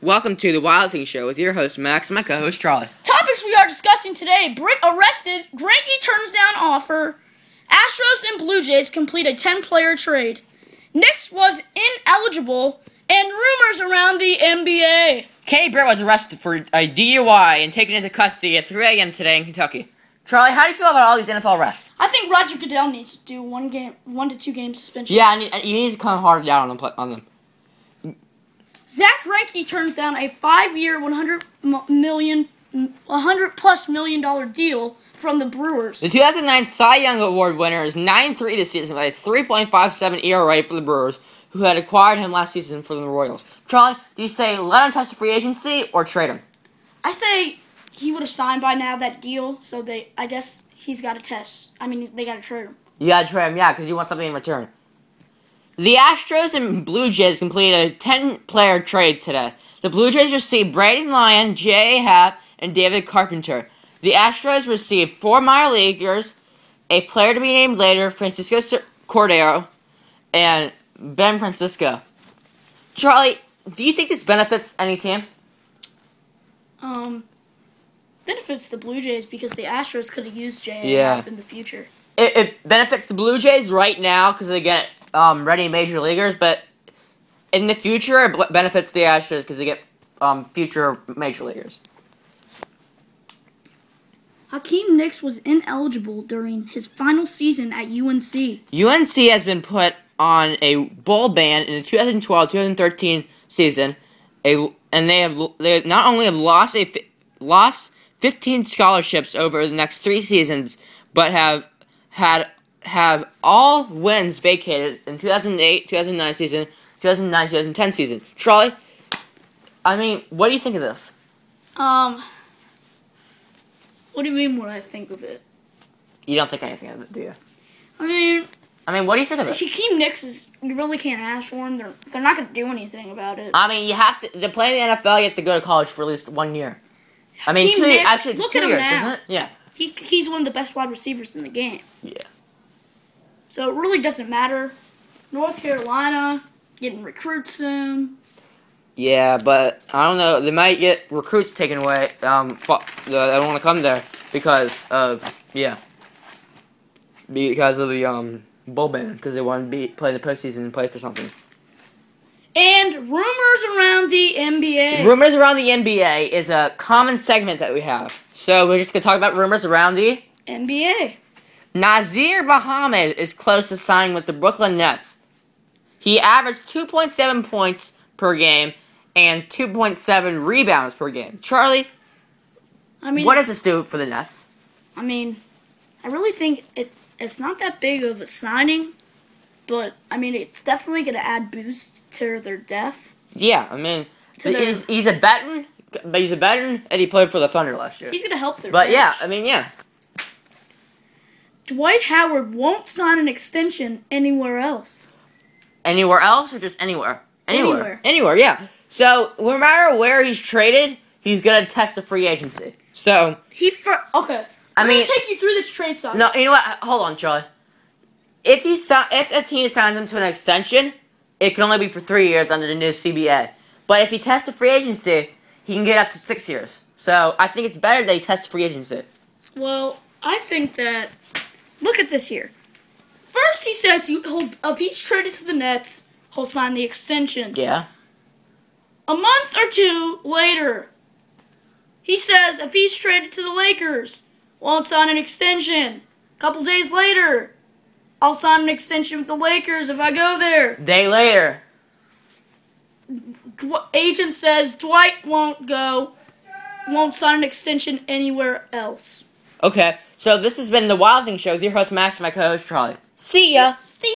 Welcome to the Wild Thing Show with your host Max and my co-host Charlie. Topics we are discussing today: Britt arrested, Greinke turns down offer, Astros and Blue Jays complete a 10-player trade, Nicks was ineligible, and rumors around the NBA. Kenny Britt was arrested for a DUI and taken into custody at 3 a.m. today in Kentucky. Charlie, how do you feel about all these NFL arrests? I think Roger Goodell needs to do one game, one to two game suspension. Yeah, need, you need to come hard down on them. Zack Greinke turns down a five-year, 100 m- million, 100 plus million dollar deal from the Brewers. The 2009 Cy Young Award winner is 9-3 this season with a 3.57 ERA for the Brewers, who had acquired him last season for the Royals. Charlie, do you say let him test the free agency or trade him? I say he would have signed by now that deal, so they, I guess he's got to test. I mean, they got to trade him. You gotta trade him, yeah, because you want something in return. The Astros and Blue Jays completed a 10 player trade today. The Blue Jays received Brandon Lyon, Jay Happ, and David Carpenter. The Astros received four minor leaguers, a player to be named later, Francisco Cordero, and Ben Francisco. Charlie, do you think this benefits any team? Um, benefits the Blue Jays because the Astros could have used J.A. Yeah. Happ in the future. It, it benefits the Blue Jays right now because they get um, ready major leaguers, but in the future, it b- benefits the Astros because they get um, future major leaguers. Hakeem Nicks was ineligible during his final season at UNC. UNC has been put on a bowl ban in the 2012-2013 season, a, and they have they not only have lost a lost 15 scholarships over the next three seasons, but have had have all wins vacated in 2008, 2009 season, 2009, 2010 season. Charlie, I mean, what do you think of this? Um, what do you mean? What I think of it? You don't think anything of it, do you? I mean, I mean, what do you think of it? Hakeem Nicks is you really can't ask for him. They're they're not gonna do anything about it. I mean, you have to to play in the NFL. You have to go to college for at least one year. I mean, Hakeem two Nicks, actually look two at him years, now. isn't it? Yeah. He he's one of the best wide receivers in the game. Yeah. So it really doesn't matter. North Carolina getting recruits soon. Yeah, but I don't know. They might get recruits taken away. Um, they don't want to come there because of yeah, because of the um bowl ban because they want to be play the postseason and play for something. And rumors around the NBA. Rumors around the NBA is a common segment that we have. So we're just gonna talk about rumors around the NBA. Nazr Mohammed is close to signing with the Brooklyn Nets. He averaged 2.7 points per game and 2.7 rebounds per game. Charlie, I mean, what does this do for the Nets? I mean, I really think it it's not that big of a signing, but I mean it's definitely gonna add boost to their depth. Yeah, I mean, To their- he's, he's a veteran, but he's a veteran, and he played for the Thunder last year. He's gonna help their. But bench. yeah, I mean, yeah. Dwight Howard won't sign an extension anywhere else. Anywhere else or just anywhere? Anywhere. Anywhere. Anywhere, yeah. So, no matter where he's traded, he's going to test the free agency. So, He for okay. I I'm mean- gonna take you through this trade sign. No, you know what? Hold on, Charlie. If he si- if a team signs him to an extension, it can only be for three years under the new CBA. But if he tests a free agency, he can get up to six years. So I think it's better that he tests free agency. Well, I think that. Look at this here. First, he says he, he'll, if he's traded to the Nets, he'll sign the extension. Yeah. A month or two later, he says if he's traded to the Lakers, won't sign an extension. A Couple days later, I'll sign an extension with the Lakers if I go there. Day later. Dw- agent says Dwight won't go, won't sign an extension anywhere else. Okay, so this has been the Wild Thing Show with your host Max and my co-host Charlie. See ya. See